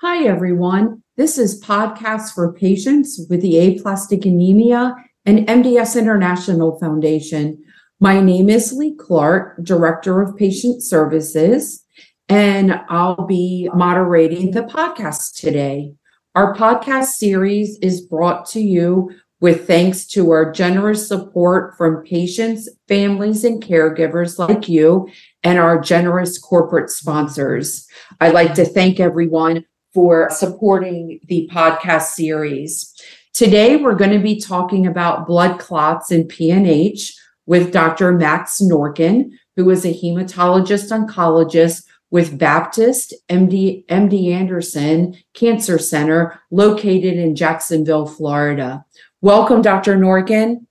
Hi, everyone. This is Podcasts for Patients with the Aplastic Anemia and MDS International Foundation. My name is Lee Clark, Director of Patient Services, and I'll be moderating the podcast today. Our podcast series is brought to you with thanks to our generous support from patients, families, and caregivers like you, and our generous corporate sponsors. I'd like to thank everyone for supporting the podcast series. Today, we're going to be talking about blood clots and PNH with Dr. Max Norkin, who is a hematologist oncologist with Baptist MD, MD Anderson Cancer Center located in Jacksonville, Florida. Welcome, Dr. Norkin.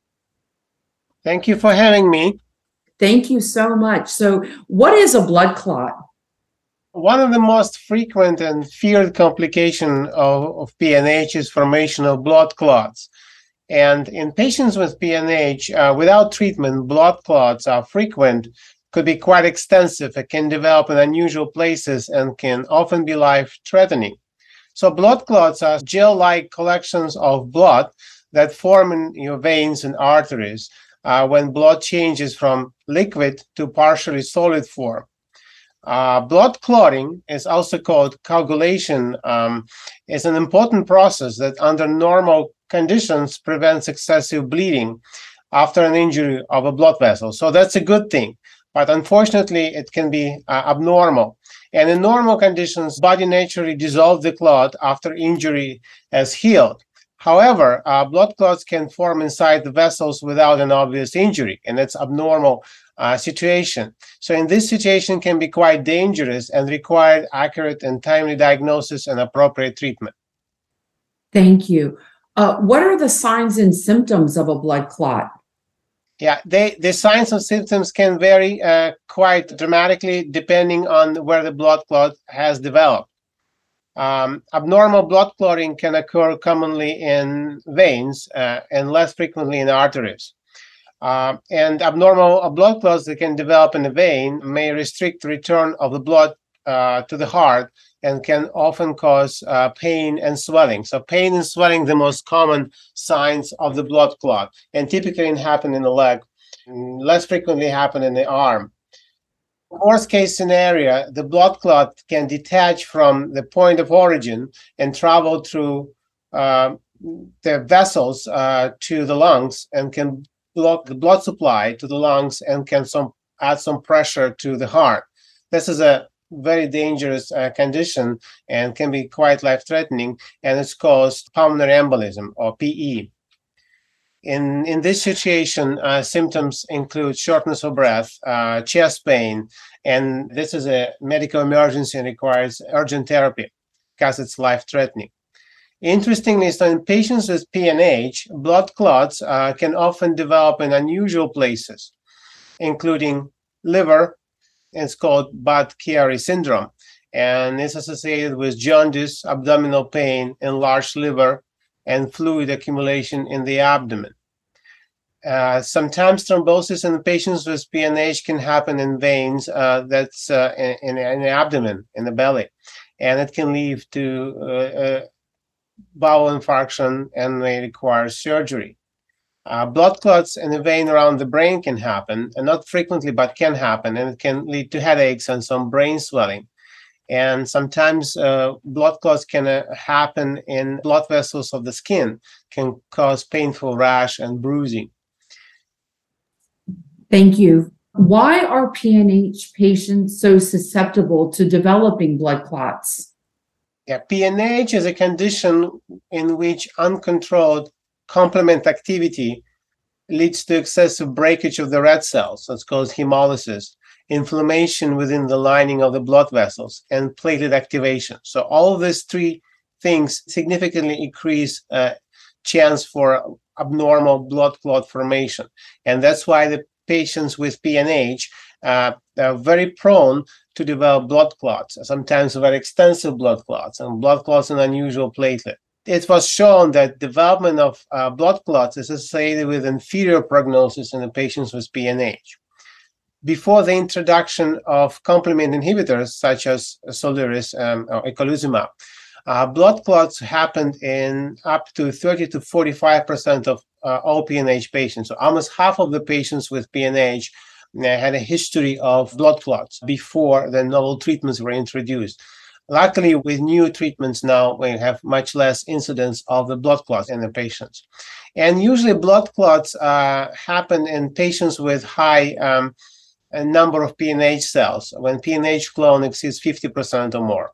Thank you for having me. Thank you so much. So, what is a blood clot? One of the most frequent and feared complication of, of PNH is formation of blood clots. And in patients with PNH, uh, without treatment, blood clots are frequent, could be quite extensive. It can develop in unusual places and can often be life threatening. So, blood clots are gel like collections of blood that form in your veins and arteries uh, when blood changes from liquid to partially solid form. Uh, blood clotting is also called coagulation. Um, is an important process that, under normal conditions, prevents excessive bleeding after an injury of a blood vessel. So that's a good thing. But unfortunately, it can be uh, abnormal. And in normal conditions, body naturally dissolves the clot after injury has healed. However, uh, blood clots can form inside the vessels without an obvious injury, and that's abnormal uh, situation. So in this situation can be quite dangerous and require accurate and timely diagnosis and appropriate treatment. Thank you. Uh, what are the signs and symptoms of a blood clot? Yeah, they, the signs and symptoms can vary uh, quite dramatically depending on where the blood clot has developed. Um, abnormal blood clotting can occur commonly in veins uh, and less frequently in arteries. Uh, and abnormal blood clots that can develop in the vein may restrict return of the blood uh, to the heart and can often cause uh, pain and swelling. So, pain and swelling, the most common signs of the blood clot, and typically happen in the leg, less frequently happen in the arm. Worst case scenario, the blood clot can detach from the point of origin and travel through uh, the vessels uh, to the lungs and can block the blood supply to the lungs and can some add some pressure to the heart. This is a very dangerous uh, condition and can be quite life-threatening, and it's called pulmonary embolism or PE. In, in this situation, uh, symptoms include shortness of breath, uh, chest pain, and this is a medical emergency and requires urgent therapy because it's life-threatening. Interestingly, so in patients with PNH, blood clots uh, can often develop in unusual places, including liver. It's called Budd-Chiari syndrome, and it's associated with jaundice, abdominal pain, enlarged liver, and fluid accumulation in the abdomen. Uh, sometimes thrombosis in patients with PNH can happen in veins uh, that's uh, in, in, in, the abdomen, in the belly, and it can lead to uh, uh, bowel infarction and may require surgery. Uh, blood clots in the vein around the brain can happen, and not frequently, but can happen, and it can lead to headaches and some brain swelling. And sometimes blood clots can happen in blood vessels of the skin, can cause painful rash and bruising. Thank you. Why are PNH patients so susceptible to developing blood clots? Yeah, PNH is a condition in which uncontrolled complement activity leads to excessive breakage of the red cells. That's called hemolysis, inflammation within the lining of the blood vessels, and platelet activation. So all of these three things significantly increase uh, chance for abnormal blood clot formation, and that's why the patients with PNH uh, are very prone to develop blood clots, sometimes very extensive blood clots, and blood clots in unusual platelet. It was shown that development of uh, blood clots is associated with inferior prognosis in the patients with PNH. Before the introduction of complement inhibitors such as Soliris um, or eculizumab, Uh, blood clots happened in up to 30 to 45% of uh, all PNH patients. So almost half of the patients with PNH uh, had a history of blood clots before the novel treatments were introduced. Luckily, with new treatments now, we have much less incidence of the blood clots in the patients. And usually, blood clots uh, happen in patients with high um, number of PNH cells when PNH clone exceeds 50% or more.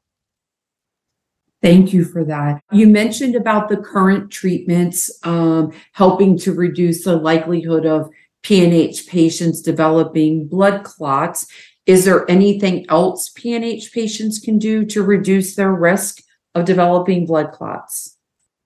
Thank you for that. You mentioned about the current treatments um, helping to reduce the likelihood of PNH patients developing blood clots. Is there anything else PNH patients can do to reduce their risk of developing blood clots?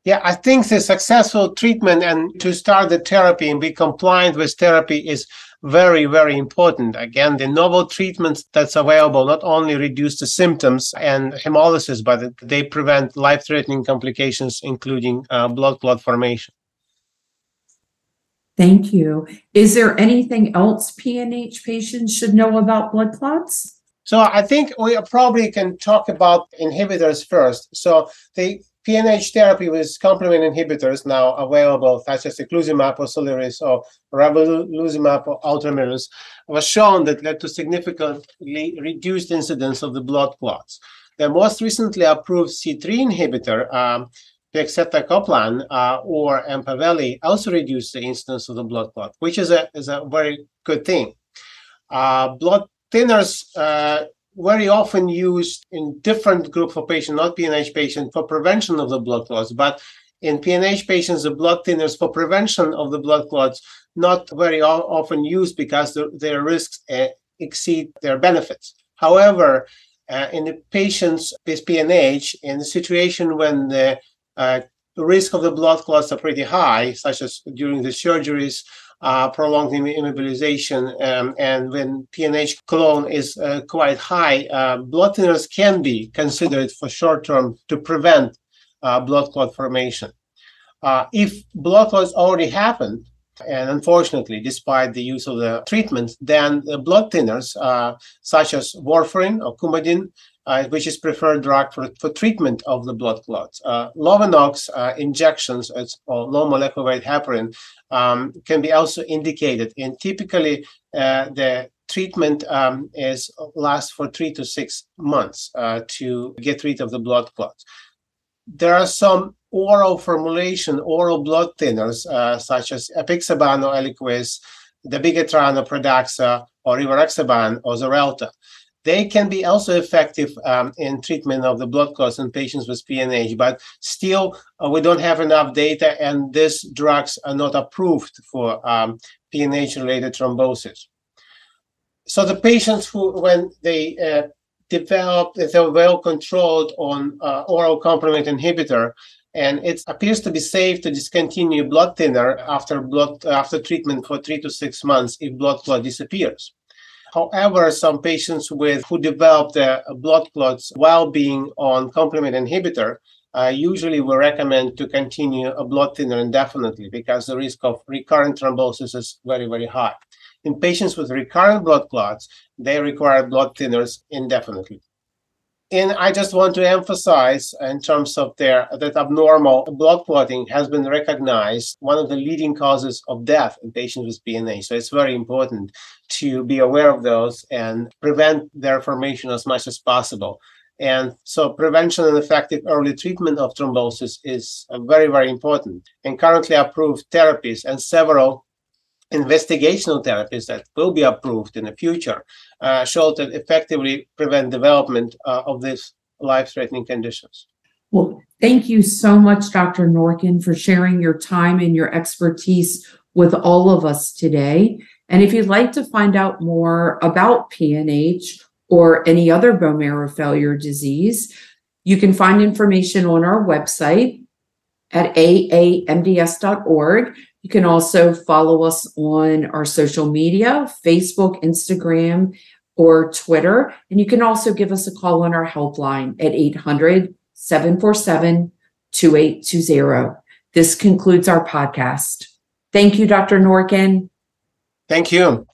Yeah, I think the successful treatment and to start the therapy and be compliant with therapy is very, very important. Again, the novel treatments that's available not only reduce the symptoms and hemolysis, but they prevent life-threatening complications, including uh, blood clot formation. Thank you. Is there anything else PNH patients should know about blood clots? So I think we probably can talk about inhibitors first. So the PNH therapy with complement inhibitors now available, such as eculizumab or Soliris or ravulizumab or Ultomiris, was shown that led to significantly reduced incidence of the blood clots. The most recently approved C3 inhibitor, um, uh, or Empaveli, also reduced the incidence of the blood clot, which is a, is a very good thing. Uh, blood thinners uh, very often used in different group of patients, not PNH patients, for prevention of the blood clots. But in PNH patients, the blood thinners for prevention of the blood clots not very often used because the, their risks uh, exceed their benefits. However, uh, in the patients with PNH, in the situation when the uh, risk of the blood clots are pretty high, such as during the surgeries uh, prolonged immobilization, um, and when PNH clone is uh, quite high, uh, blood thinners can be considered for short term to prevent uh, blood clot formation. Uh, if blood clots already happened, and unfortunately, despite the use of the treatments, then the blood thinners, such as warfarin or coumadin, which is preferred drug for, for treatment of the blood clots. Uh, Lovenox uh, injections, or low molecular weight heparin, um, can be also indicated. And typically, uh, the treatment um, is lasts for three to six months uh, to get rid of the blood clots. There are some oral formulation, oral blood thinners, uh, such as apixaban or Eliquis, dabigatran or Pradaxa, or rivaroxaban or Xarelto. They can be also effective um, in treatment of the blood clots in patients with PNH, but still uh, we don't have enough data, and these drugs are not approved for um, PNH-related thrombosis. So the patients who, when they uh, develop, they're well controlled on uh, oral complement inhibitor, and it appears to be safe to discontinue blood thinner after blood after treatment for three to six months if blood clot disappears. However, some patients with who develop the blood clots while being on complement inhibitor, uh, usually we recommend to continue a blood thinner indefinitely because the risk of recurrent thrombosis is very, very high. In patients with recurrent blood clots, they require blood thinners indefinitely and I just want to emphasize in terms of their that abnormal blood clotting has been recognized one of the leading causes of death in patients with PNH. So it's very important to be aware of those and prevent their formation as much as possible. And so prevention and effective early treatment of thrombosis is very, very important. And currently approved therapies and several investigational therapies that will be approved in the future uh, that effectively prevent development uh, of these life-threatening conditions. Well, thank you so much, Dr. Norkin, for sharing your time and your expertise with all of us today. And if you'd like to find out more about PNH or any other bone marrow failure disease, you can find information on our website at aamds.org. You can also follow us on our social media Facebook, Instagram, or Twitter. And you can also give us a call on our helpline at 800 747 2820. This concludes our podcast. Thank you, Dr. Norkin. Thank you.